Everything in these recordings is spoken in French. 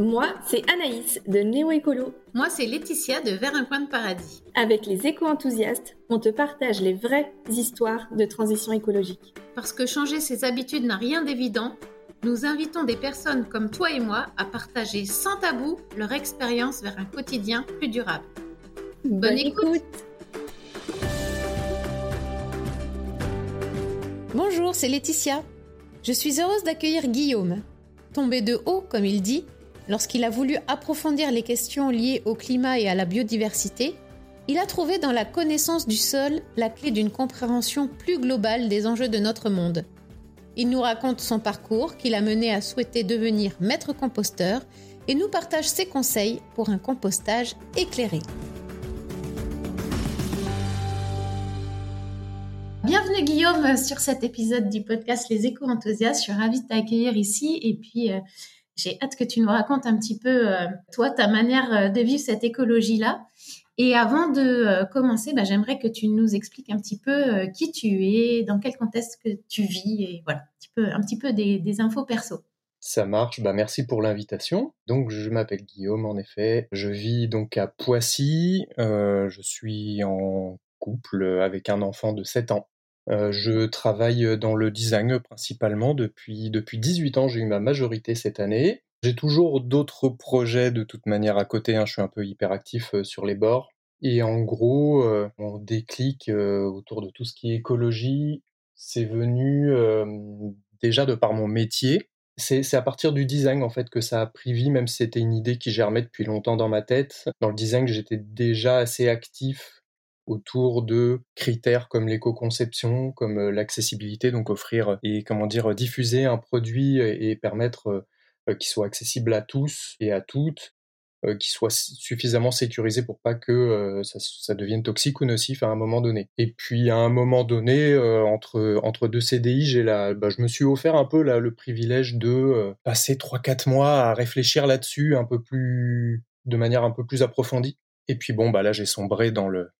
Moi, c'est Anaïs de Néo Écolo. Moi, c'est Laetitia de Vers un coin de paradis. Avec les éco-enthousiastes, on te partage les vraies histoires de transition écologique. Parce que changer ses habitudes n'a rien d'évident, nous invitons des personnes comme toi et moi à partager sans tabou leur expérience vers un quotidien plus durable. Bonne, écoute. Bonjour, c'est Laetitia. Je suis heureuse d'accueillir Guillaume. Tombé de haut, comme il dit, lorsqu'il a voulu approfondir les questions liées au climat et à la biodiversité, il a trouvé dans la connaissance du sol la clé d'une compréhension plus globale des enjeux de notre monde. Il nous raconte son parcours qui l'a mené à souhaiter devenir maître composteur et nous partage ses conseils pour un compostage éclairé. Bienvenue Guillaume sur cet épisode du podcast Les éco-enthousiastes. Je suis ravie de t'accueillir ici et puis euh, j'ai hâte que tu nous racontes un petit peu, euh, toi, ta manière euh, de vivre cette écologie-là. Et avant de euh, commencer, bah, j'aimerais que tu nous expliques un petit peu qui tu es, dans quel contexte que tu vis, et voilà, un petit peu, un petit peu des, infos perso. Ça marche, bah merci pour l'invitation. Donc je m'appelle Guillaume en effet, je vis donc à Poissy, je suis en couple avec un enfant de 7 ans. Euh, je travaille dans le design principalement depuis, depuis 18 ans. J'ai eu ma majorité cette année. J'ai toujours d'autres projets de toute manière à côté. Hein. Je suis un peu hyperactif euh, sur les bords. Et en gros, euh, mon déclic autour de tout ce qui est écologie, c'est venu déjà de par mon métier. C'est à partir du design en fait que ça a pris vie, même si c'était une idée qui germait depuis longtemps dans ma tête. Dans le design, j'étais déjà assez actif autour de critères comme l'éco-conception, comme euh, l'accessibilité, donc offrir et comment dire diffuser un produit et permettre euh, qu'il soit accessible à tous et à toutes, euh, qu'il soit suffisamment sécurisé pour pas que ça, devienne toxique ou nocif à un moment donné. Et puis à un moment donné, entre entre deux CDI, j'ai bah, je me suis offert un peu le privilège de passer 3-4 mois à réfléchir là-dessus un peu plus de manière un peu plus approfondie. Et puis bon, bah là j'ai sombré dans le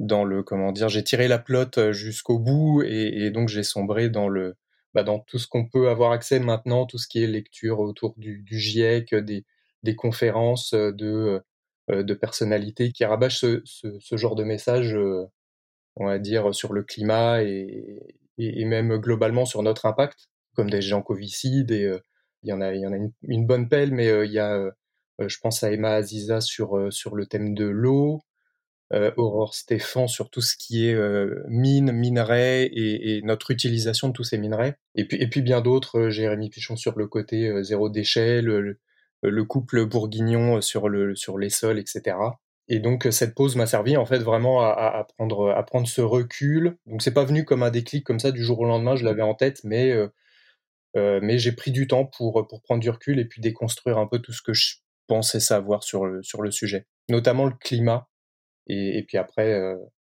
dans le comment dire, j'ai tiré la plotte euh, jusqu'au bout et, donc j'ai sombré dans le bah, dans tout ce qu'on peut avoir accès maintenant, tout ce qui est lecture autour du, du GIEC, des, des conférences euh, de euh, de personnalités qui rabâchent ce, ce, ce genre de message, on va dire sur le climat et, et, même globalement sur notre impact, comme des gens covicides et il y en a il y en a une, bonne pelle, mais il y a je pense à Emma Aziza sur sur le thème de l'eau, euh, Aurore Stéphane sur tout ce qui est euh, mines, minerais et, notre utilisation de tous ces minerais. Et puis, et puis bien d'autres, euh, Jérémy Pichon sur le côté euh, zéro déchet, le, le, couple bourguignon sur, le, sur les sols, etc. Et donc cette pause m'a servi en fait vraiment à, à, prendre, à prendre ce recul. Donc c'est pas venu comme un déclic comme ça du jour au lendemain, je l'avais en tête, mais, mais j'ai pris du temps pour, pour prendre du recul et puis déconstruire un peu tout ce que je pensais savoir sur le, sur le sujet, notamment le climat et, puis après euh,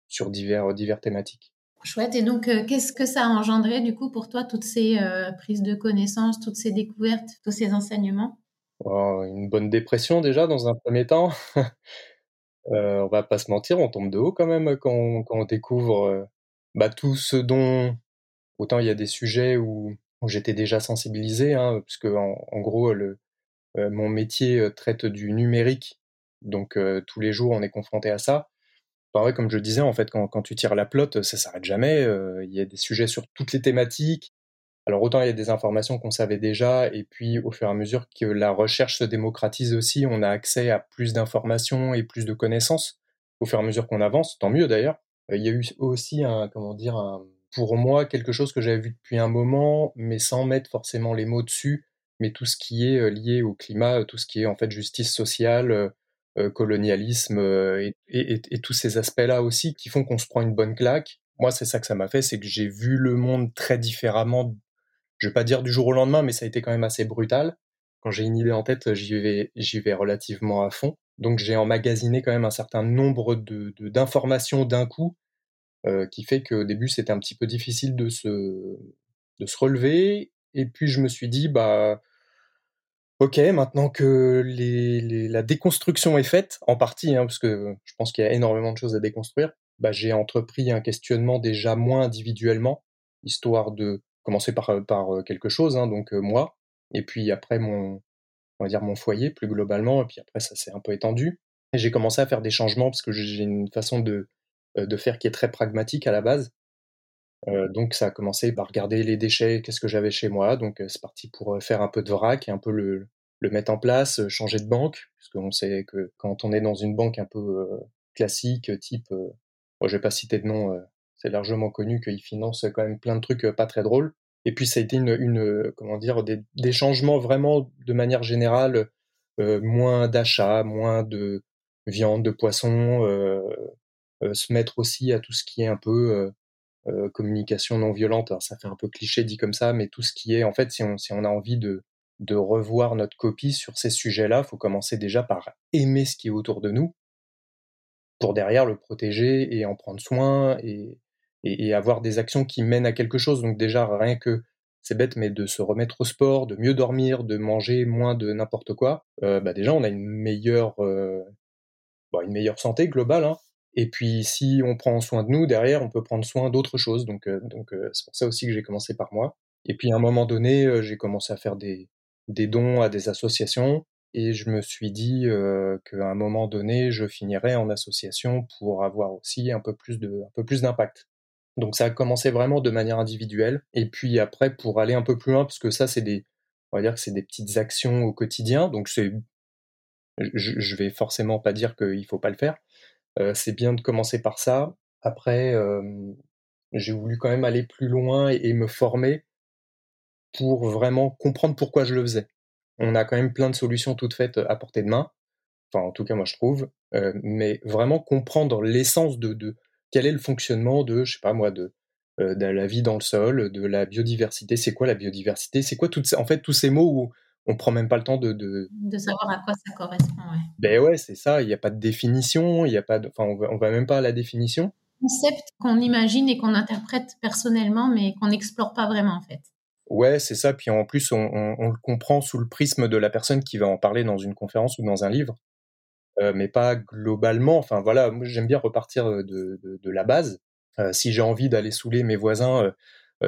sur divers, divers thématiques. Chouette. Et donc, euh, qu'est-ce que ça a engendré du coup pour toi, toutes ces euh, prises de connaissances, toutes ces découvertes, tous ces enseignements? Oh, Une bonne dépression déjà dans un premier temps. euh, on va pas se mentir, on tombe de haut quand même quand on, quand on découvre bah, tout ce dont autant il y a des sujets où, j'étais déjà sensibilisé, hein, puisque en, en gros le, mon métier traite du numérique donc euh, tous les jours, on est confronté à ça. Pareil, comme je disais, en fait, quand, tu tires la plotte, ça s'arrête jamais. Euh, il y a des sujets sur toutes les thématiques. Alors autant il y a des informations qu'on savait déjà, et puis au fur et à mesure que la recherche se démocratise aussi, on a accès à plus d'informations et plus de connaissances au fur et à mesure qu'on avance. Tant mieux d'ailleurs. Euh, il y a eu aussi un, comment dire, un, pour moi quelque chose que j'avais vu depuis un moment, mais sans mettre forcément les mots dessus, mais tout ce qui est lié au climat, tout ce qui est en fait justice sociale, colonialisme euh, et, et, tous ces aspects-là aussi qui font qu'on se prend une bonne claque. Moi, c'est ça que ça m'a fait, c'est que j'ai vu le monde très différemment. Je vais pas dire du jour au lendemain, mais ça a été quand même assez brutal. Quand j'ai une idée en tête, j'y vais, j'y vais relativement à fond. Donc j'ai emmagasiné quand même un certain nombre de, d'informations d'un coup, euh, qui fait qu'au début c'était un petit peu difficile de se, de se relever. Et puis je me suis dit, bah, Ok, maintenant que les, la déconstruction est faite, en partie, hein, parce que je pense qu'il y a énormément de choses à déconstruire, bah, j'ai entrepris un questionnement déjà moins individuellement, histoire de commencer par, par euh, quelque chose, hein, donc euh, moi, et puis après mon, on va dire, mon foyer plus globalement. Et puis après, ça s'est un peu étendu. J'ai commencé à faire des changements parce que j'ai une façon de faire qui est très pragmatique à la base. Donc ça a commencé par regarder les déchets, qu'est-ce que j'avais chez moi. Donc c'est parti pour faire un peu de vrac et un peu le, le mettre en place, changer de banque, parce qu'on sait que quand on est dans une banque un peu classique, type, moi je vais pas citer de nom, c'est largement connu qu'ils financent quand même plein de trucs pas très drôles. Et puis ça a été une, une comment dire, des, des, changements vraiment de manière générale, moins d'achats, moins de viande, de poisson, se mettre aussi à tout ce qui est un peu communication non violente. Alors ça fait un peu cliché dit comme ça, mais tout ce qui est, en fait, si on, si on a envie de, de revoir notre copie sur ces sujets-là, faut commencer déjà par aimer ce qui est autour de nous, pour derrière le protéger et en prendre soin et, et, avoir des actions qui mènent à quelque chose. Donc déjà, rien que, c'est bête, mais de se remettre au sport, de mieux dormir, de manger moins de n'importe quoi, euh, bah déjà on a une meilleure, euh, bah, une meilleure santé globale. Hein. Et puis si on prend soin de nous, derrière on peut prendre soin d'autres choses. Donc, euh, donc c'est pour ça aussi que j'ai commencé par moi. Et puis à un moment donné, j'ai commencé à faire des, des dons à des associations et je me suis dit euh, qu'à un moment donné, je finirais en association pour avoir aussi un peu plus de, un peu plus d'impact. Donc ça a commencé vraiment de manière individuelle. Et puis après, pour aller un peu plus loin, parce que ça, c'est des, on va dire que c'est des petites actions au quotidien. Donc c'est, je, je vais forcément pas dire qu'il faut pas le faire. C'est bien de commencer par ça. Après, j'ai voulu quand même aller plus loin et, me former pour vraiment comprendre pourquoi je le faisais. On a quand même plein de solutions toutes faites à portée de main. Enfin, en tout cas, moi, je trouve. Mais vraiment comprendre l'essence de, quel est le fonctionnement de, je sais pas moi, de, la vie dans le sol, de la biodiversité. C'est quoi la biodiversité? C'est quoi en fait tous ces mots où on prend même pas le temps de de, de savoir à quoi ça correspond. Ouais. Ben ouais, c'est ça. Il n'y a pas de définition. Il y a pas. De, enfin, on va, on va même pas à la définition. Concept qu'on imagine et qu'on interprète personnellement, mais qu'on n'explore pas vraiment en fait. Ouais, c'est ça. Puis en plus, on, on, on, le comprend sous le prisme de la personne qui va en parler dans une conférence ou dans un livre. Euh, mais pas globalement. Enfin voilà, moi j'aime bien repartir euh, de, de, de la base. Euh, si j'ai envie d'aller saouler mes voisins euh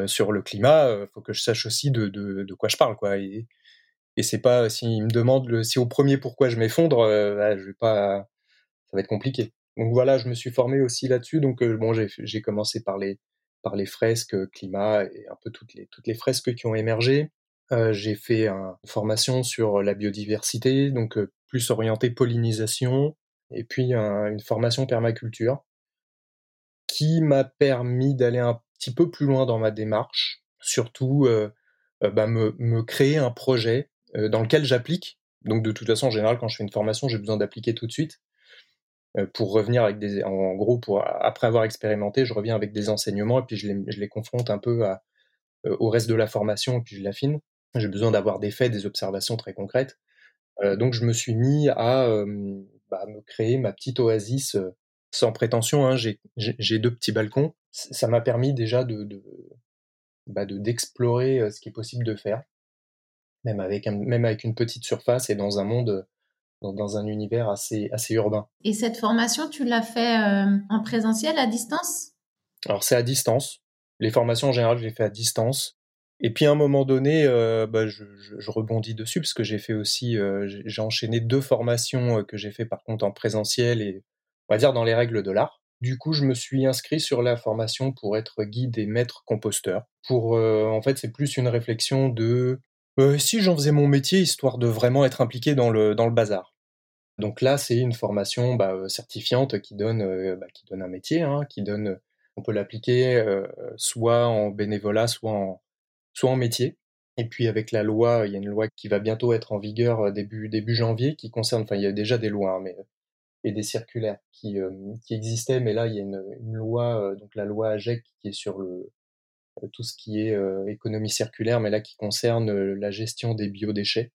sur le climat, il faut que je sache aussi de, de, quoi je parle, quoi. Et, et c'est pas s'ils me demandent le, si au premier pourquoi je m'effondre, bah, je vais pas, ça va être compliqué. Donc voilà, je me suis formé aussi là-dessus. Donc bon, j'ai commencé par les par les fresques climat et un peu toutes les toutes les fresques qui ont émergé. Euh, j'ai fait une formation sur la biodiversité, donc plus orienté pollinisation, et puis une formation permaculture, qui m'a permis d'aller un petit peu plus loin dans ma démarche, surtout euh, euh, bah, me, me, créer un projet euh, dans lequel j'applique. Donc de toute façon, en général, quand je fais une formation, j'ai besoin d'appliquer tout de suite pour revenir avec des, en gros, pour après avoir expérimenté, je reviens avec des enseignements et puis je les, je les confronte un peu à, au reste de la formation et puis je l'affine. J'ai besoin d'avoir des faits, des observations très concrètes. Euh, donc je me suis mis à bah, me créer ma petite oasis sans prétention. Hein, j'ai deux petits balcons. Ça m'a permis déjà de bah, d'explorer ce qui est possible de faire, même avec un, même avec une petite surface et dans un monde dans, dans un univers assez assez urbain. Et cette formation, tu l'as fait euh, en présentiel, à distance? Alors c'est à distance. Les formations en général, je les fais à distance. Et puis à un moment donné, euh, bah, je, je, je, rebondis dessus parce que j'ai fait aussi, euh, j'ai enchaîné deux formations euh, que j'ai fait par contre en présentiel et on va dire dans les règles de l'art. Du coup, je me suis inscrit sur la formation pour être guide et maître composteur. Pour, euh, en fait, c'est plus une réflexion de euh, si j'en faisais mon métier histoire de vraiment être impliqué dans le dans le bazar. Donc là, c'est une formation bah, certifiante qui donne bah, qui donne un métier, hein, qui donne, on peut l'appliquer soit en bénévolat, soit en soit en métier. Et puis avec la loi, il y a une loi qui va bientôt être en vigueur euh, début début janvier qui concerne, enfin il y a déjà des lois, hein, mais euh, et des circulaires qui euh, qui existaient, mais là il y a une, une loi, donc la loi AGEC qui est sur le tout ce qui est économie circulaire, mais là qui concerne la gestion des biodéchets,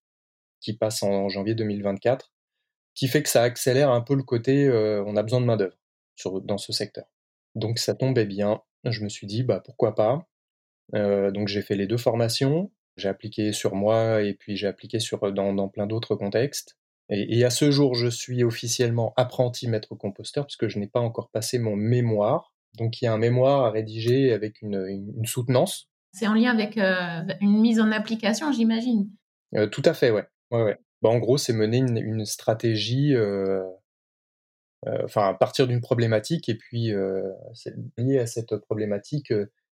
qui passe en, janvier 2024, qui fait que ça accélère un peu le côté on a besoin de main d'œuvre sur dans ce secteur. Donc ça tombait bien. Je me suis dit bah pourquoi pas? Euh, donc j'ai fait les deux formations, j'ai appliqué sur moi et puis j'ai appliqué sur dans, plein d'autres contextes. Et, à ce jour, je suis officiellement apprenti maître composteur puisque je n'ai pas encore passé mon mémoire. Donc il y a un mémoire à rédiger avec une, soutenance. C'est en lien avec euh, une mise en application, j'imagine. Euh, tout à fait, ouais. ouais, ouais. bah, en gros, c'est mener une, stratégie, enfin, à partir d'une problématique, et puis, lié à cette problématique,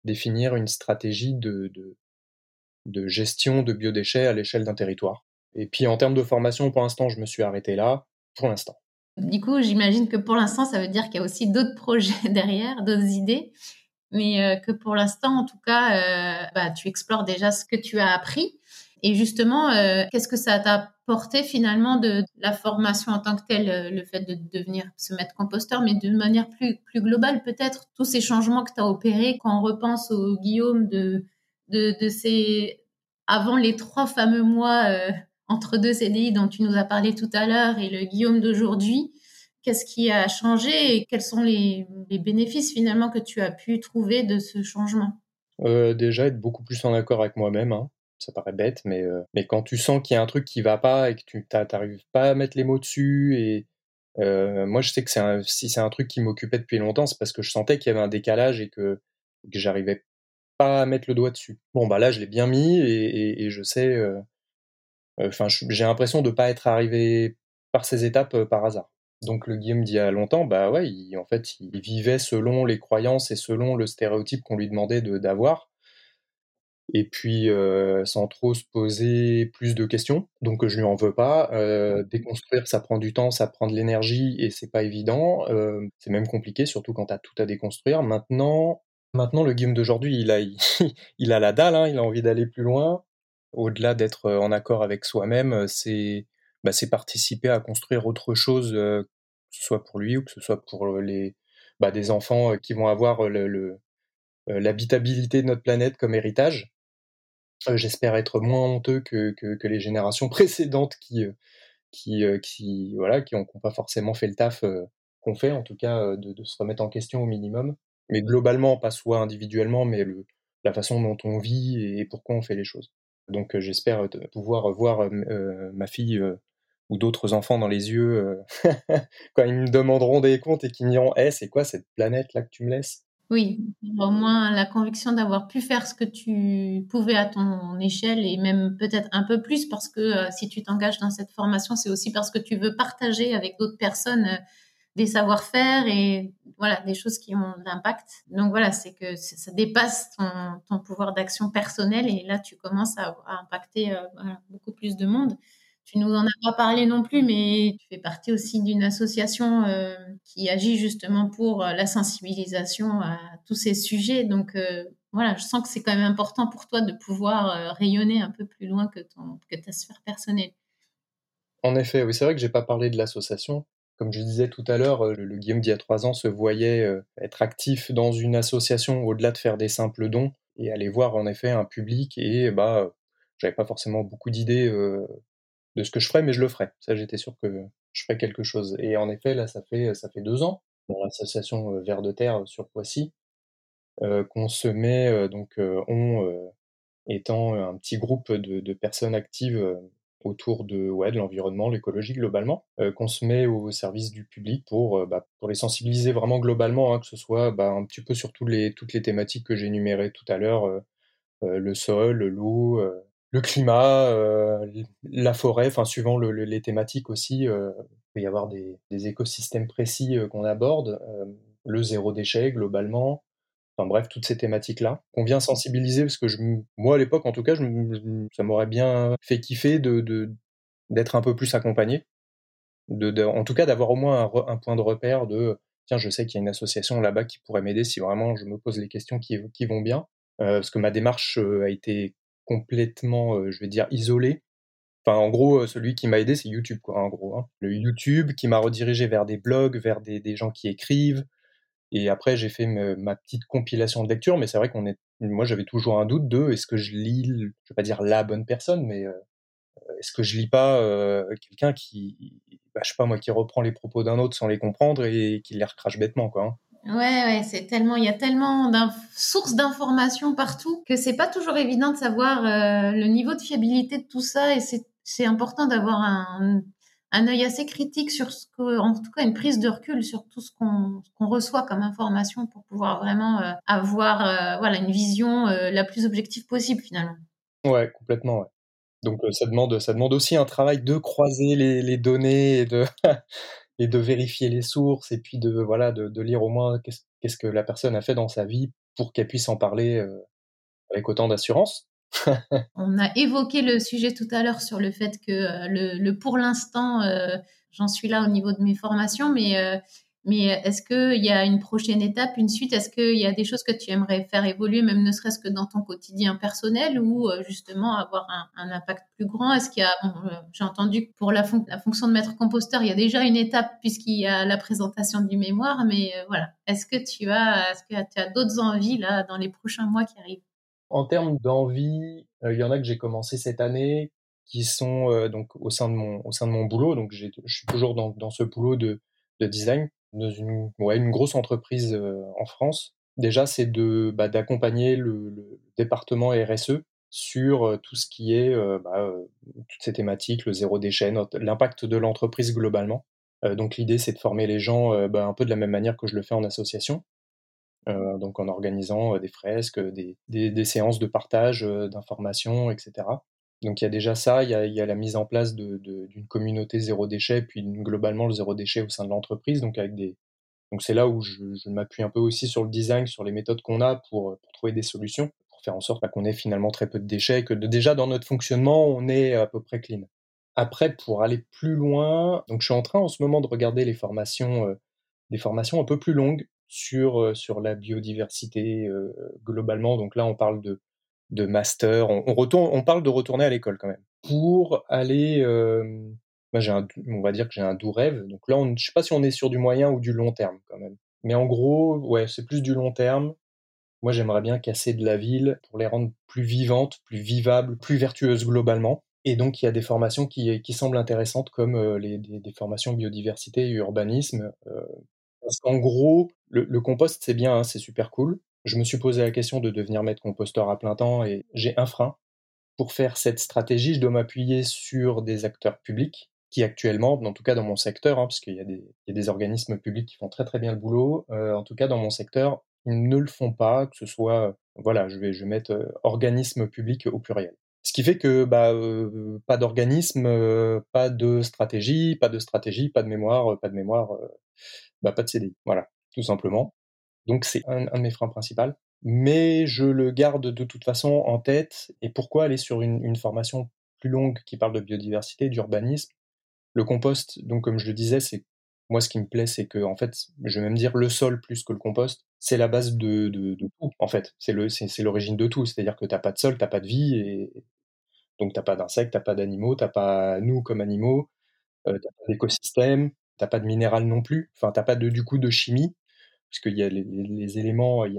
définir une stratégie de, de gestion de biodéchets à l'échelle d'un territoire. Et puis en termes de formation, pour l'instant, je me suis arrêté là, pour l'instant. Du coup, j'imagine que pour l'instant, ça veut dire qu'il y a aussi d'autres projets derrière, d'autres idées, mais euh, que pour l'instant, en tout cas, euh, bah, tu explores déjà ce que tu as appris. Et justement, euh, qu'est-ce que ça t'a apporté finalement de la formation en tant que telle, le fait de devenir se mettre composteur, mais de manière plus, plus globale peut-être, tous ces changements que tu as opérés quand on repense au Guillaume de, de, de ces avant les trois fameux mois entre deux CDI dont tu nous as parlé tout à l'heure et le Guillaume d'aujourd'hui, qu'est-ce qui a changé et quels sont les, bénéfices finalement que tu as pu trouver de ce changement? Euh, Déjà, être beaucoup plus en accord avec moi-même. Hein. Ça paraît bête, mais, euh, mais quand tu sens qu'il y a un truc qui va pas et que tu n'arrives pas à mettre les mots dessus, et euh, moi je sais que si c'est un truc qui m'occupait depuis longtemps, c'est parce que je sentais qu'il y avait un décalage et que, j'arrivais pas à mettre le doigt dessus. Bon, bah là, je l'ai bien mis et je sais Enfin, j'ai l'impression de ne pas être arrivé par ces étapes euh, par hasard. Donc le Guillaume d'il y a longtemps, bah ouais, en fait, il vivait selon les croyances et selon le stéréotype qu'on lui demandait d'avoir. Et puis, euh, sans trop se poser plus de questions. Donc, je lui en veux pas. Euh, déconstruire, ça prend du temps, ça prend de l'énergie et c'est pas évident. c'est même compliqué, surtout quand tu as tout à déconstruire. Maintenant, maintenant le Guillaume d'aujourd'hui, il a, il, a la dalle, hein, il a envie d'aller plus loin au-delà d'être en accord avec soi-même, c'est bah, participer à construire autre chose, que ce soit pour lui ou que ce soit pour les bah, des enfants qui vont avoir l'habitabilité de notre planète comme héritage. J'espère être moins honteux que, les générations précédentes qui, qui, voilà, qui n'ont pas forcément fait le taf qu'on fait, en tout cas de, de, se remettre en question au minimum. Mais globalement, pas soit individuellement, mais le, la façon dont on vit et pourquoi on fait les choses. Donc j'espère pouvoir voir ma fille ou d'autres enfants dans les yeux quand ils me demanderont des comptes et qu'ils me diront hey, c'est quoi cette planète là que tu me laisses? Oui, au moins la conviction d'avoir pu faire ce que tu pouvais à ton échelle et même peut-être un peu plus parce que si tu t'engages dans cette formation, c'est aussi parce que tu veux partager avec d'autres personnes des savoir-faire et voilà des choses qui ont de l'impact. Donc voilà, c'est que ça dépasse ton, pouvoir d'action personnel et là tu commences à, impacter euh, beaucoup plus de monde. Tu nous en as pas parlé non plus, mais tu fais partie aussi d'une association euh, qui agit justement pour euh, la sensibilisation à tous ces sujets. Donc voilà, je sens que c'est quand même important pour toi de pouvoir rayonner un peu plus loin que, ton, que ta sphère personnelle. En effet, oui, c'est vrai que j'ai pas parlé de l'association, comme je disais tout à l'heure, euh, le, Guillaume d'il y a trois ans se voyait euh, être actif dans une association au-delà de faire des simples dons et aller voir en effet un public et bah j'avais pas forcément beaucoup d'idées euh, de ce que je ferais, mais je le ferais. Ça, j'étais sûr que je ferais quelque chose. Et en effet, là, ça fait ça fait deux ans dans l'association Vert de Terre sur Poissy qu'on se met donc on étant un petit groupe de personnes actives autour de, ouais, de l'environnement, l'écologie globalement, euh, qu'on se met au service du public pour, euh, bah, pour les sensibiliser vraiment globalement, hein, que ce soit bah, un petit peu sur toutes les, toutes les thématiques que j'ai énumérées tout à l'heure, euh, le sol, l'eau, le climat, la forêt, enfin suivant les thématiques aussi, il peut y avoir des écosystèmes précis qu'on aborde, le zéro déchet globalement, Enfin bref, toutes ces thématiques-là, qu'on vient sensibiliser, parce que je, moi à l'époque en tout cas, ça m'aurait bien fait kiffer de, d'être un peu plus accompagné, de, en tout cas d'avoir au moins un, point de repère de tiens, je sais qu'il y a une association là-bas qui pourrait m'aider si vraiment je me pose les questions qui, vont bien, euh, parce que ma démarche euh, a été complètement, euh, je vais dire, isolée. Enfin, en gros, celui qui m'a aidé, c'est YouTube, quoi, en gros. Hein. Le YouTube qui m'a redirigé vers des blogs, vers des gens qui écrivent, et après, j'ai fait ma petite compilation de lecture, mais c'est vrai qu'on est, moi, j'avais toujours un doute de est-ce que je lis, je vais pas dire la bonne personne, mais euh, est-ce que je lis pas euh, quelqu'un qui, bah, je sais pas moi, qui reprend les propos d'un autre sans les comprendre et qui les recrache bêtement, quoi. Hein. Ouais, ouais, c'est tellement, il y a tellement de sources d'informations partout que c'est pas toujours évident de savoir euh, le niveau de fiabilité de tout ça et c'est important d'avoir un, un œil assez critique sur ce que, en tout cas, une prise de recul sur tout ce qu'on reçoit comme information pour pouvoir vraiment euh, avoir, euh, voilà, une vision euh, la plus objective possible finalement. Ouais, complètement. Ouais. Donc ça demande, ça demande aussi un travail de croiser les, données et de, et de vérifier les sources et puis de, voilà, de, lire au moins qu'est-ce, que la personne a fait dans sa vie pour qu'elle puisse en parler avec autant d'assurance. On a évoqué le sujet tout à l'heure sur le fait que le, pour l'instant, j'en suis là au niveau de mes formations, mais mais est-ce qu'il y a une prochaine étape, une suite? Est-ce qu'il y a des choses que tu aimerais faire évoluer, même ne serait-ce que dans ton quotidien personnel ou euh, justement avoir un, impact plus grand? Est-ce qu'il y a, euh, j'ai entendu que pour la, fonction de maître composteur, il y a déjà une étape puisqu'il y a la présentation du mémoire, mais euh, voilà. Est-ce que tu as, as d'autres envies là dans les prochains mois qui arrivent? En termes d'envie, il y en a que j'ai commencé cette année qui sont donc au sein de mon au sein de mon boulot. Donc je suis toujours dans, ce boulot de, de design dans une, ouais, une grosse entreprise en France. Déjà, c'est de bah, d'accompagner le, département RSE sur tout ce qui est bah, toutes ces thématiques, le zéro déchet, l'impact de l'entreprise globalement. donc l'idée, c'est de former les gens bah, un peu de la même manière que je le fais en association. Donc en organisant des fresques, des, séances de partage d'informations, etc. Donc il y a déjà ça, il y a, y a la mise en place d'une communauté zéro déchet, puis globalement le zéro déchet au sein de l'entreprise. Donc avec des, donc c'est là où je, m'appuie un peu aussi sur le design, sur les méthodes qu'on a pour, trouver des solutions, pour faire en sorte bah, qu'on ait finalement très peu de déchets, que de, déjà dans notre fonctionnement on est à peu près clean. Après pour aller plus loin, donc je suis en train en ce moment de regarder les formations, euh, des formations un peu plus longues sur sur la biodiversité globalement. Donc là on parle de de master. On, retourne, on parle de retourner à l'école quand même pour aller. Euh, j'ai un, on va dire que j'ai un doux rêve. Donc là, on, je sais pas si on est sur du moyen ou du long terme quand même. Mais en gros, ouais, c'est plus du long terme. Moi, j'aimerais bien casser de la ville pour les rendre plus vivantes, plus vivables, plus vertueuses globalement. Et donc, il y a des formations qui, qui semblent intéressantes, comme les, des, formations biodiversité et urbanisme. Parce qu'en gros, le, compost, c'est bien, hein, c'est super cool. Je me suis posé la question de devenir maître composteur à plein temps et j'ai un frein. Pour faire cette stratégie, je dois m'appuyer sur des acteurs publics qui actuellement, en tout cas dans mon secteur, hein, parce qu'il y, a des organismes publics qui font très très bien le boulot, euh, en tout cas dans mon secteur, ils ne le font pas, que ce soit, voilà, je vais, je mettre euh, organisme public au pluriel. Ce qui fait que bah, pas d'organisme, pas de stratégie, pas de stratégie, pas de mémoire, pas de mémoire, bah, pas de CDI. Voilà, tout simplement. Donc c'est un, de mes freins principaux. Mais je le garde de toute façon en tête. Et pourquoi aller sur une, formation plus longue qui parle de biodiversité, d'urbanisme? Le compost, donc comme je le disais, c'est moi ce qui me plaît, c'est que en fait, je vais même dire le sol plus que le compost, c'est la base de, tout. En fait, c'est l'origine de tout. C'est-à-dire que t'as pas de sol, t'as pas de vie, et donc t'as pas d'insectes, t'as pas d'animaux, t'as pas nous comme animaux, euh, t'as pas d'écosystème, t'as pas de minéral non plus. Enfin, t'as pas de du coup de chimie puisqu'il y a les, éléments, y.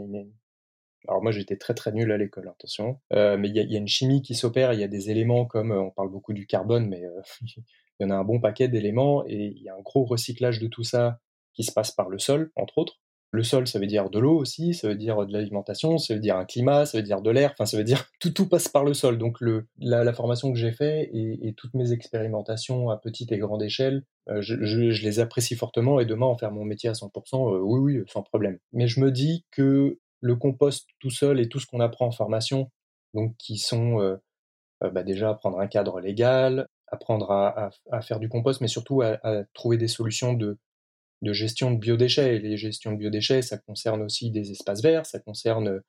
Alors moi j'étais très très nul à l'école, attention, euh, mais il y, a, il y, a, une chimie qui s'opère, il y a des éléments comme, euh, on parle beaucoup du carbone, mais euh, il y en a un bon paquet d'éléments, et il y a un gros recyclage de tout ça qui se passe par le sol, entre autres. Le sol, ça veut dire de l'eau aussi, ça veut dire de l'alimentation, ça veut dire un climat, ça veut dire de l'air, enfin ça veut dire tout, tout passe par le sol. Donc le, la, formation que j'ai fait et, toutes mes expérimentations à petite et grande échelle, euh, je, les apprécie fortement et demain en faire mon métier à 100%, euh, oui, oui, sans problème. Mais je me dis que le compost tout seul et tout ce qu'on apprend en formation, donc qui sont euh, bah déjà apprendre un cadre légal, apprendre à, à, à, faire du compost, mais surtout à trouver des solutions de de gestion de biodéchets. Et les gestions de biodéchets, ça concerne aussi des espaces verts, ça concerne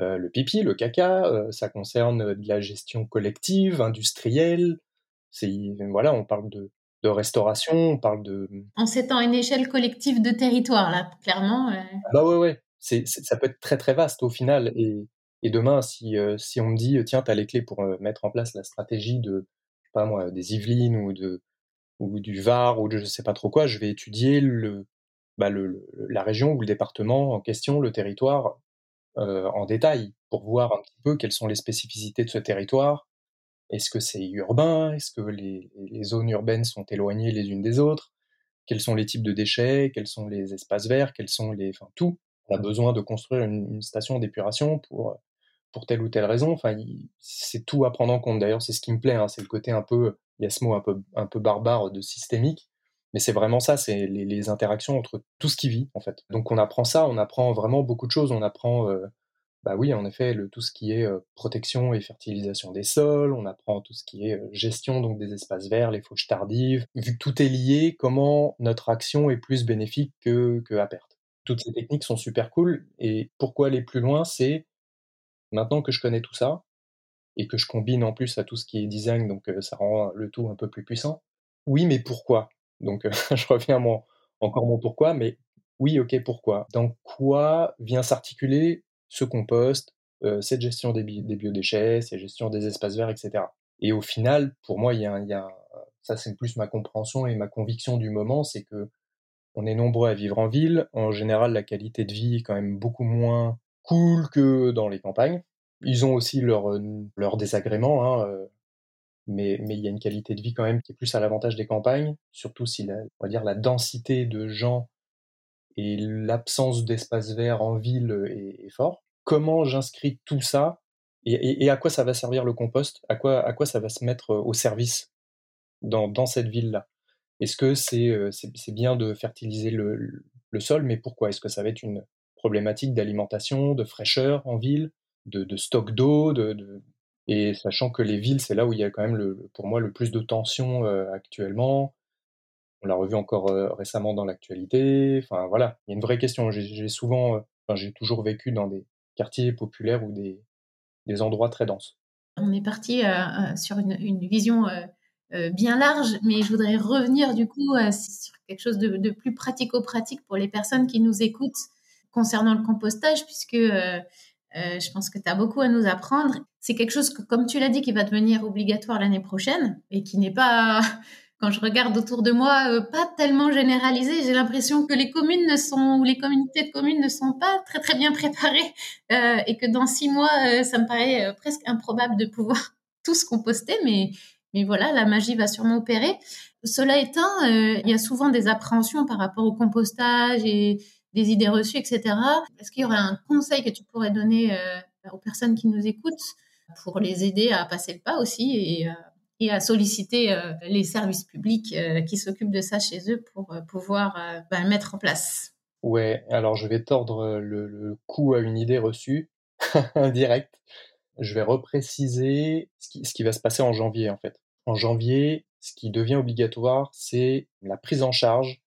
euh, le pipi, le caca, euh, ça concerne de la gestion collective, industrielle. Voilà, on parle de, de, restauration, on parle de. En s'étant une échelle collective de territoire là, clairement. Euh... Bah ouais ouais, ça peut être très très vaste au final. Et, et demain, si si on me dit tiens, tu as les clés pour mettre en place la stratégie de je sais pas moi des Yvelines ou de ou du Var ou de je sais pas trop quoi, je vais étudier le, bah le, la région ou le département en question, le territoire euh, en détail pour voir un petit peu quelles sont les spécificités de ce territoire. Est-ce que c'est urbain? Est-ce que les, les, zones urbaines sont éloignées les unes des autres? Quels sont les types de déchets? Quels sont les espaces verts? Quels sont les, enfin tout. On a besoin de construire une, une station d'épuration pour pour telle ou telle raison. Enfin, c'est tout à prendre en compte. D'ailleurs, c'est ce qui me plaît. Hein, c'est le côté un peu il y a ce mot un peu, un peu barbare de systémique, mais c'est vraiment ça, c'est les, interactions entre tout ce qui vit, en fait. Donc on apprend ça, on apprend vraiment beaucoup de choses, on apprend euh, bah oui, en effet, tout ce qui est protection et fertilisation des sols, on apprend tout ce qui est gestion donc des espaces verts, les fauches tardives. Vu que tout est lié, comment notre action est plus bénéfique que, que à perte. Toutes ces techniques sont super cool. Et pourquoi aller plus loin, c'est maintenant que je connais tout ça et que je combine en plus à tout ce qui est design, donc ça rend le tout un peu plus puissant. Oui, mais pourquoi? Donc je reviens à mon, encore mon pourquoi, mais oui, ok, pourquoi? Dans quoi vient s'articuler ce compost, euh, cette gestion des, biodéchets, cette gestion des espaces verts, etc. Et au final, pour moi, il y a, ça c'est plus ma compréhension et ma conviction du moment, c'est que on est nombreux à vivre en ville. En général, la qualité de vie est quand même beaucoup moins cool que dans les campagnes. Ils ont aussi leurs leur désagréments, hein, mais, il y a une qualité de vie quand même qui est plus à l'avantage des campagnes, surtout si la, on va dire la densité de gens et l'absence d'espace vert en ville est, fort. Comment j'inscris tout ça et, à quoi ça va servir le compost? À quoi, ça va se mettre au service dans, cette ville-là? Est-ce que c'est bien de fertiliser le, sol, mais pourquoi? Est-ce que ça va être une problématique d'alimentation, de fraîcheur en ville, de, de stock d'eau de, de, Et sachant que les villes, c'est là où il y a quand même, le, pour moi, le plus de tension actuellement, on l'a revu encore euh, récemment dans l'actualité. Enfin voilà, il y a une vraie question. J'ai souvent, euh, enfin, j'ai toujours vécu dans des quartiers populaires ou des, des endroits très denses. On est parti euh, sur une, vision bien large, mais je voudrais revenir du coup sur quelque chose de, plus pratico-pratique pour les personnes qui nous écoutent concernant le compostage, puisque je pense que tu as beaucoup à nous apprendre. C'est quelque chose que, comme tu l'as dit, qui va devenir obligatoire l'année prochaine et qui n'est pas quand je regarde autour de moi, euh, pas tellement généralisé. J'ai l'impression que les communes ne sont ou les communautés de communes ne sont pas très très bien préparées euh, et que dans six mois, euh, ça me paraît presque improbable de pouvoir tous composter. Mais mais voilà, la magie va sûrement opérer. Cela étant, il y a souvent des appréhensions par rapport au compostage et des idées reçues, etc. Est-ce qu'il y aurait un conseil que tu pourrais donner aux personnes qui nous écoutent pour les aider à passer le pas aussi et et à solliciter euh, les services publics euh, qui s'occupent de ça chez eux pour euh, pouvoir bah, le mettre en place? Ouais, alors je vais tordre le, coup à une idée reçue, direct. Je vais repréciser ce qui va se passer en janvier en fait. En janvier, ce qui devient obligatoire, c'est la prise en charge,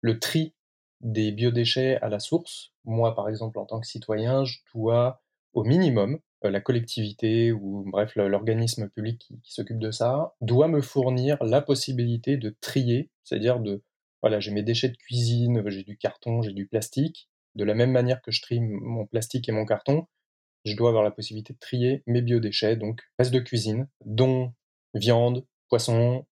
le tri des biodéchets à la source. Moi, par exemple, en tant que citoyen, je dois au minimum euh, la collectivité ou bref l'organisme public qui, s'occupe de ça doit me fournir la possibilité de trier, c'est-à-dire de voilà j'ai mes déchets de cuisine, j'ai du carton, j'ai du plastique. De la même manière que je trie mon plastique et mon carton, je dois avoir la possibilité de trier mes biodéchets, donc restes de cuisine, dont viande, poisson,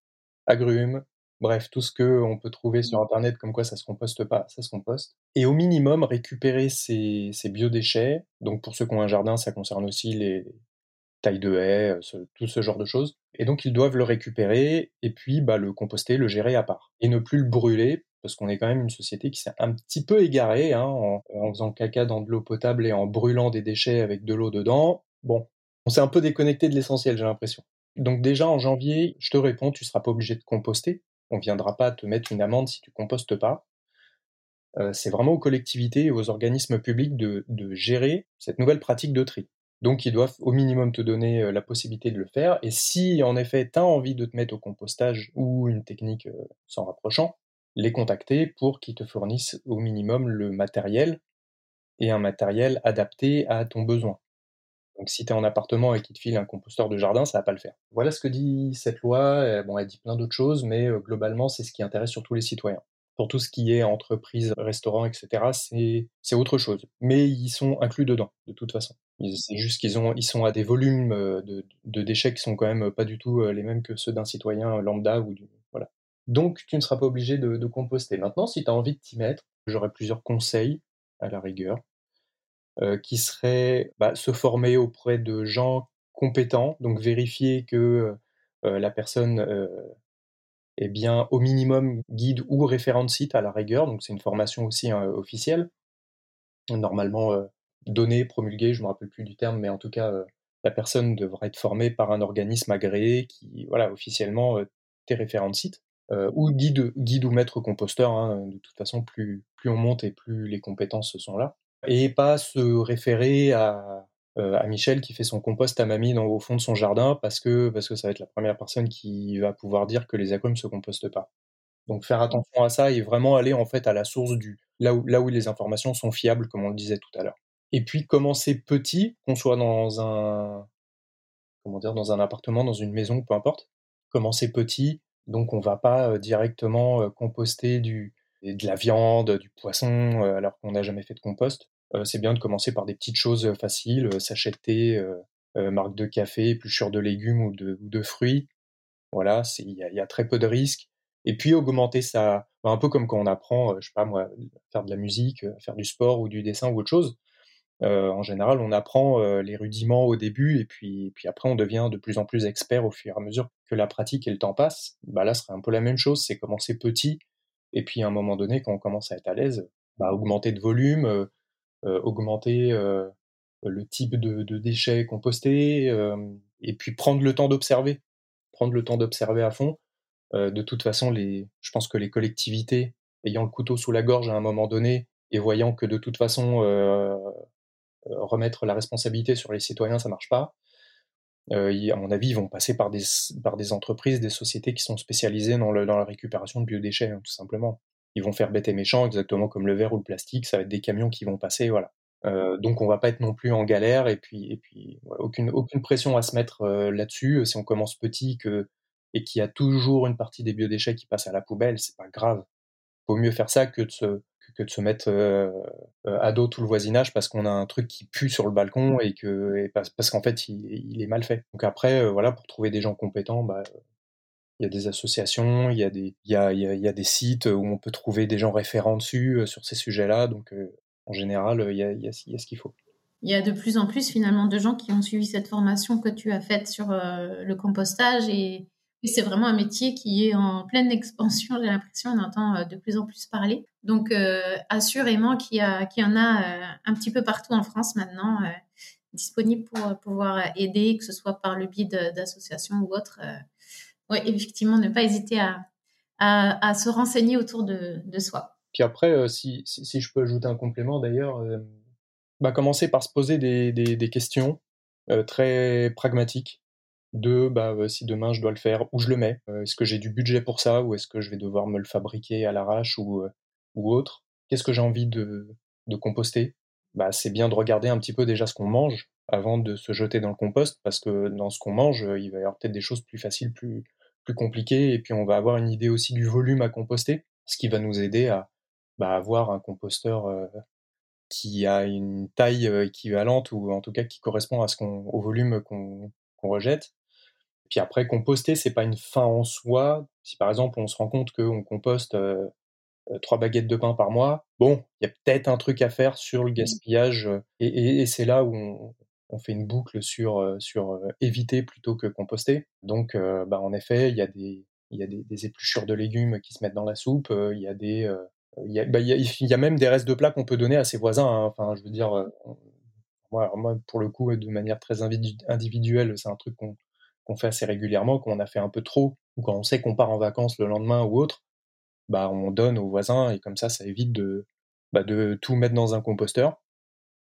agrumes, Bref, tout ce que on peut trouver sur Internet comme quoi ça se composte pas, ça se composte. Et au minimum, récupérer ces, biodéchets. Donc pour ceux qui ont un jardin, ça concerne aussi les tailles de haies, tout ce genre de choses. Et donc ils doivent le récupérer et puis bah, le composter, le gérer à part. Et ne plus le brûler, parce qu'on est quand même une société qui s'est un petit peu égarée hein, en, en faisant caca dans de l'eau potable et en brûlant des déchets avec de l'eau dedans. Bon, on s'est un peu déconnecté de l'essentiel, j'ai l'impression. Donc déjà en janvier, je te réponds, tu seras pas obligé de composter on viendra pas te mettre une amende si tu compostes pas. Euh, c'est vraiment aux collectivités et aux organismes publics de, gérer cette nouvelle pratique de tri. Donc ils doivent au minimum te donner euh, la possibilité de le faire. Et si en effet tu as envie de te mettre au compostage ou une technique euh, s'en rapprochant, les contacter pour qu'ils te fournissent au minimum le matériel et un matériel adapté à ton besoin. Donc si tu en appartement et qu'il te file un composteur de jardin, ça va pas le faire. Voilà ce que dit cette loi. Bon, elle dit plein d'autres choses, mais globalement, c'est ce qui intéresse surtout les citoyens. Pour tout ce qui est entreprise, restaurant, etc., c'est autre chose. Mais ils sont inclus dedans, de toute façon. C'est juste qu'ils ont, ils sont à des volumes de, de, déchets qui sont quand même pas du tout les mêmes que ceux d'un citoyen lambda ou voilà. Donc, tu ne seras pas obligé de, composter. Maintenant, si tu as envie de t'y mettre, j'aurai plusieurs conseils à la rigueur. Euh, qui serait bah, se former auprès de gens compétents, donc vérifier que euh, la personne euh, est bien au minimum guide ou référent de site à la rigueur, donc c'est une formation aussi hein, officielle, normalement donnée, promulguée, je ne me rappelle plus du terme, mais en tout cas la personne devrait être formée par un organisme agréé qui, voilà, officiellement, est référent de site. ou guide, guide ou maître composteur, hein, de toute façon, plus, plus on monte et plus les compétences sont là. Et pas se référer à, à Michel qui fait son compost à mamie dans, au fond de son jardin parce que, parce que ça va être la première personne qui va pouvoir dire que les agrumes ne se compostent pas. Donc faire attention à ça et vraiment aller en fait à la source du là où, là où les informations sont fiables, comme on le disait tout à l'heure. Et puis commencer petit, qu'on soit dans un comment dire dans un appartement, dans une maison, peu importe. Commencer petit, donc on va pas euh, directement euh, composter du de la viande, du poisson, euh, alors qu'on n'a jamais fait de compost. C'est bien de commencer par des petites choses faciles, sachet de thé, marque de café, épluchure de légumes ou de, ou de fruits. Voilà, il y, a très peu de risques et puis augmenter ça, bah, un peu comme quand on apprend, euh, je sais pas moi, faire de la musique, euh, faire du sport ou du dessin ou autre chose. Euh, en général, on apprend les rudiments au début et puis, puis après on devient de plus en plus expert au fur et à mesure que la pratique et le temps passent. Bah là, ce serait un peu la même chose, c'est commencer petit et puis à un moment donné, quand on commence à être à l'aise, bah, augmenter de volume, augmenter le type de, déchets compostés et puis prendre le temps d'observer, prendre le temps d'observer à fond euh, de toute façon, je pense que les collectivités, ayant le couteau sous la gorge à un moment donné, et voyant que de toute façon, euh, euh, remettre la responsabilité sur les citoyens, ça marche pas, à mon avis, ils vont passer par des, entreprises, des sociétés qui sont spécialisées dans la récupération de biodéchets, hein, tout simplement. Ils vont faire bête et méchant, exactement comme le verre ou le plastique, ça va être des camions qui vont passer, voilà. donc on va pas être non plus en galère et puis, et puis aucune, pression à se mettre là-dessus. Si on commence petit, et qu'il y a toujours une partie des biodéchets qui passent à la poubelle, c'est pas grave. Vaut mieux faire ça que de se, mettre euh, euh, à dos tout le voisinage parce qu'on a un truc qui pue sur le balcon et que et parce, qu'en fait il, est mal fait. Donc après euh, voilà pour trouver des gens compétents, bah il y a des associations, il y a des sites où on peut trouver des gens référents dessus sur ces sujets-là. Donc en général il y a, il y a, ce qu'il faut. Il y a de plus en plus finalement de gens qui ont suivi cette formation que tu as faite sur le compostage et c'est vraiment un métier qui est en pleine expansion, j'ai l'impression, on entend euh, de plus en plus parler. Donc, euh, assurément qu'il y, en a euh, un petit peu partout en France maintenant, disponibles pour pouvoir aider, que ce soit par le biais d'associations ou autres. Oui, effectivement, ne pas hésiter à, à, se renseigner autour de, de, soi. Puis après, si, si, je peux ajouter un complément d'ailleurs, bah, commencer par se poser des, des, des questions très pragmatiques de bah, euh, si demain je dois le faire, où je le mets euh, Est-ce que j'ai du budget pour ça ou est-ce que je vais devoir me le fabriquer à l'arrache ou, euh, ou autre? Qu'est-ce que j'ai envie de, de composter? Bah, C'est bien de regarder un petit peu déjà ce qu'on mange avant de se jeter dans le compost parce que dans ce qu'on mange, il va y avoir peut-être des choses plus faciles, plus, plus compliquées et puis on va avoir une idée aussi du volume à composter, ce qui va nous aider à bah, avoir un composteur qui a une taille équivalente ou en tout cas qui correspond à ce qu'on, au volume qu'on rejette puis après, composter, c'est pas une fin en soi. Si par exemple on se rend compte qu'on composte euh, euh, trois baguettes de pain par mois, bon, il y a peut-être un truc à faire sur le mmh. gaspillage. Euh, et, c'est là où on, fait une boucle sur, sur éviter plutôt que composter. Donc, bah, en effet, il y a, des, y a des, épluchures de légumes qui se mettent dans la soupe. Il y a des il y, a, bah, y, a, même des restes de plats qu'on peut donner à ses voisins. Hein. Enfin, je veux dire, moi, moi, pour le coup, de manière très individuelle, c'est un truc qu'on qu'on fait assez régulièrement, quand on a fait un peu trop, ou quand on sait qu'on part en vacances le lendemain ou autre, bah on donne aux voisins et comme ça, ça évite de, bah, de tout mettre dans un composteur.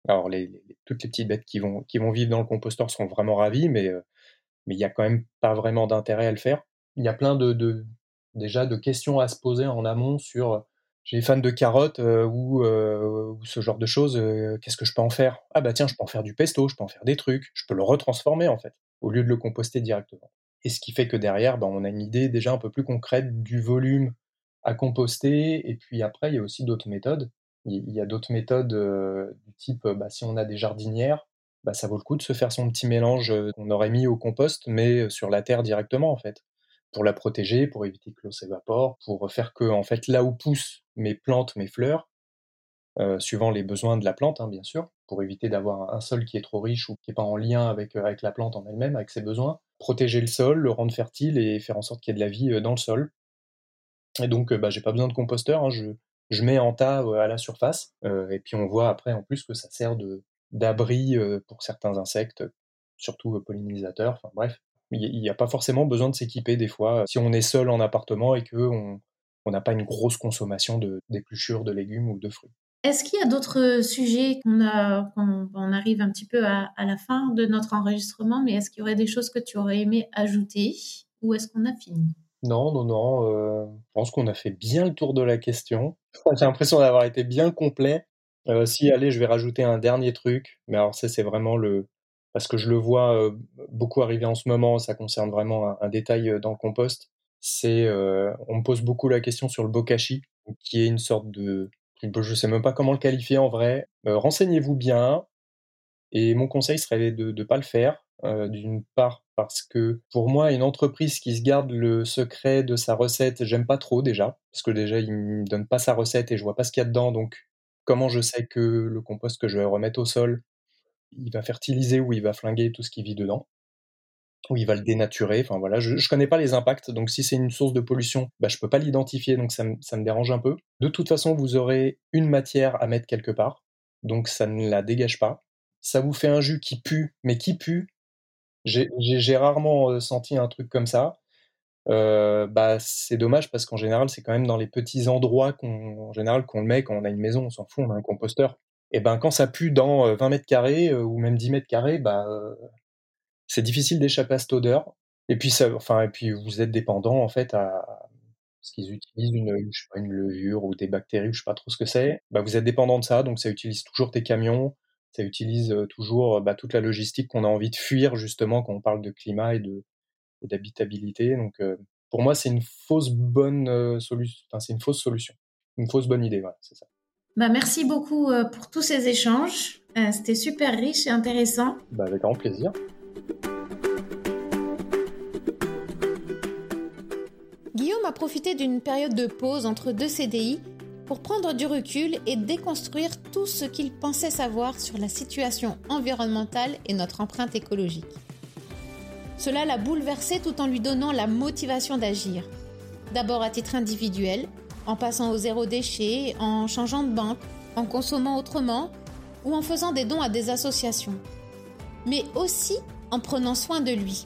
Alors les, toutes les petites bêtes qui vont, vivre dans le composteur sont vraiment ravis, mais euh, il n'y a quand même pas vraiment d'intérêt à le faire. Il y a plein de, questions à se poser en amont sur j'ai des fans de carottes euh, ou, euh, ce genre de choses, qu'est-ce que je peux en faire? Ah bah tiens, je peux en faire du pesto, je peux en faire des trucs, je peux le retransformer en fait au lieu de le composter directement. Et ce qui fait que derrière, ben, on a une idée déjà un peu plus concrète du volume à composter. Et puis après, il y a aussi d'autres méthodes. Il y a d'autres méthodes du type, bah, si on a des jardinières, bah, ça vaut le coup de se faire son petit mélange qu'on aurait mis au compost, mais sur la terre directement en fait, pour la protéger, pour éviter que l'eau s'évapore, pour faire que en fait là où poussent mes plantes, mes fleurs, suivant les besoins de la plante, hein, bien sûr, pour éviter d'avoir un sol qui est trop riche ou qui n'est pas en lien avec, la plante en elle-même, avec ses besoins. Protéger le sol, le rendre fertile et faire en sorte qu'il y ait de la vie dans le sol. Et donc, bah, j'ai pas besoin de composteur, hein, je, mets en tas à la surface. et puis on voit après en plus que ça sert de d'abri pour certains insectes, surtout pollinisateurs. Enfin bref, il n'y a pas forcément besoin de s'équiper des fois si on est seul en appartement et que on n'a pas une grosse consommation d'épluchures de légumes ou de fruits. Est-ce qu'il y a d'autres sujets qu'on a, on arrive un petit peu à, la fin de notre enregistrement, mais est-ce qu'il y aurait des choses que tu aurais aimé ajouter ou est-ce qu'on a fini? Non, non, non. Euh, je pense qu'on a fait bien le tour de la question. J'ai l'impression d'avoir été bien complet. Euh, si, allez, je vais rajouter un dernier truc, mais alors ça, c'est vraiment le, parce que je le vois euh, beaucoup arriver en ce moment. Ça concerne vraiment un, détail dans le compost. C'est, on me pose beaucoup la question sur le bokashi, qui est une sorte de je ne sais même pas comment le qualifier en vrai. Euh, renseignez-vous bien. Et mon conseil serait de ne pas le faire. Euh, d'une part parce que pour moi, une entreprise qui se garde le secret de sa recette, j'aime pas trop déjà. Parce que déjà, il me donne pas sa recette et je vois pas ce qu'il y a dedans. Donc, comment je sais que le compost que je vais remettre au sol, il va fertiliser ou il va flinguer tout ce qui vit dedans où il va le dénaturer. Enfin voilà, je, connais pas les impacts, donc si c'est une source de pollution, bah, je peux pas l'identifier, donc ça, me dérange un peu. De toute façon, vous aurez une matière à mettre quelque part, donc ça ne la dégage pas. Ça vous fait un jus qui pue, mais qui pue. J'ai rarement senti un truc comme ça. Bah c'est dommage parce qu'en général c'est quand même dans les petits endroits qu'on général qu'on le met quand on a une maison on s'en fout on a un composteur et ben quand ça pue dans 20 euh, mètres carrés ou même 10 mètres carrés bah c'est difficile d'échapper à cette odeur. Et puis, enfin, et puis vous êtes dépendant en fait à ce qu'ils utilisent une, je sais pas, une levure ou des bactéries, je sais pas trop ce que c'est. Bah, vous êtes dépendant de ça, donc ça utilise toujours tes camions, ça utilise euh, toujours bah, toute la logistique qu'on a envie de fuir justement quand on parle de climat et de d'habitabilité. Donc euh, pour moi, c'est une fausse bonne euh, solution. Enfin, c'est une fausse solution, une fausse bonne idée. Voilà, c'est ça. Bah, merci beaucoup pour tous ces échanges. C'était super riche et intéressant. Bah, avec grand plaisir. Guillaume a profité d'une période de pause entre deux CDI pour prendre du recul et déconstruire tout ce qu'il pensait savoir sur la situation environnementale et notre empreinte écologique. Cela l'a bouleversé tout en lui donnant la motivation d'agir. D'abord à titre individuel, en passant au zéro déchet, en changeant de banque, en consommant autrement ou en faisant des dons à des associations. Mais aussi en prenant soin de lui.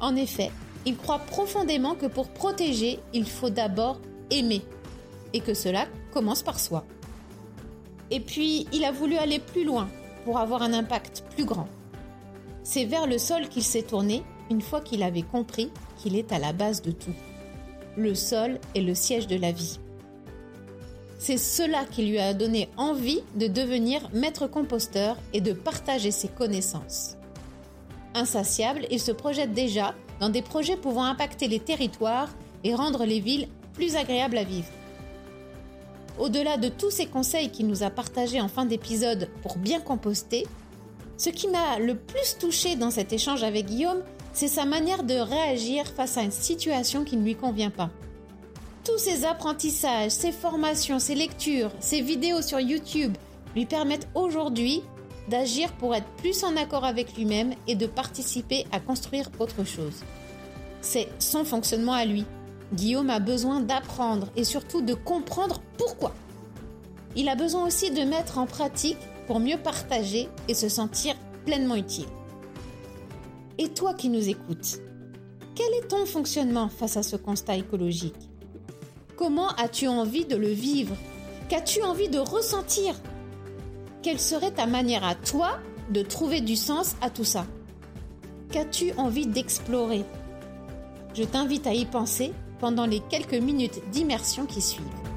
En effet, il croit profondément que pour protéger, il faut d'abord aimer, et que cela commence par soi. Et puis, il a voulu aller plus loin pour avoir un impact plus grand. C'est vers le sol qu'il s'est tourné une fois qu'il avait compris qu'il est à la base de tout. Le sol est le siège de la vie. C'est cela qui lui a donné envie de devenir maître composteur et de partager ses connaissances. Insatiable, il se projette déjà dans des projets pouvant impacter les territoires et rendre les villes plus agréables à vivre. Au-delà de tous ces conseils qu'il nous a partagés en fin d'épisode pour bien composter, ce qui m'a le plus touché dans cet échange avec Guillaume, c'est sa manière de réagir face à une situation qui ne lui convient pas. Tous ces apprentissages, ces formations, ces lectures, ces vidéos sur YouTube lui permettent aujourd'hui d'agir pour être plus en accord avec lui-même et de participer à construire autre chose. C'est son fonctionnement à lui. Guillaume a besoin d'apprendre et surtout de comprendre pourquoi. Il a besoin aussi de mettre en pratique pour mieux partager et se sentir pleinement utile. Et toi qui nous écoutes, quel est ton fonctionnement face à ce constat écologique? Comment as-tu envie de le vivre? Qu'as-tu envie de ressentir? Quelle serait ta manière à toi de trouver du sens à tout ça? Qu'as-tu envie d'explorer? Je t'invite à y penser pendant les quelques minutes d'immersion qui suivent.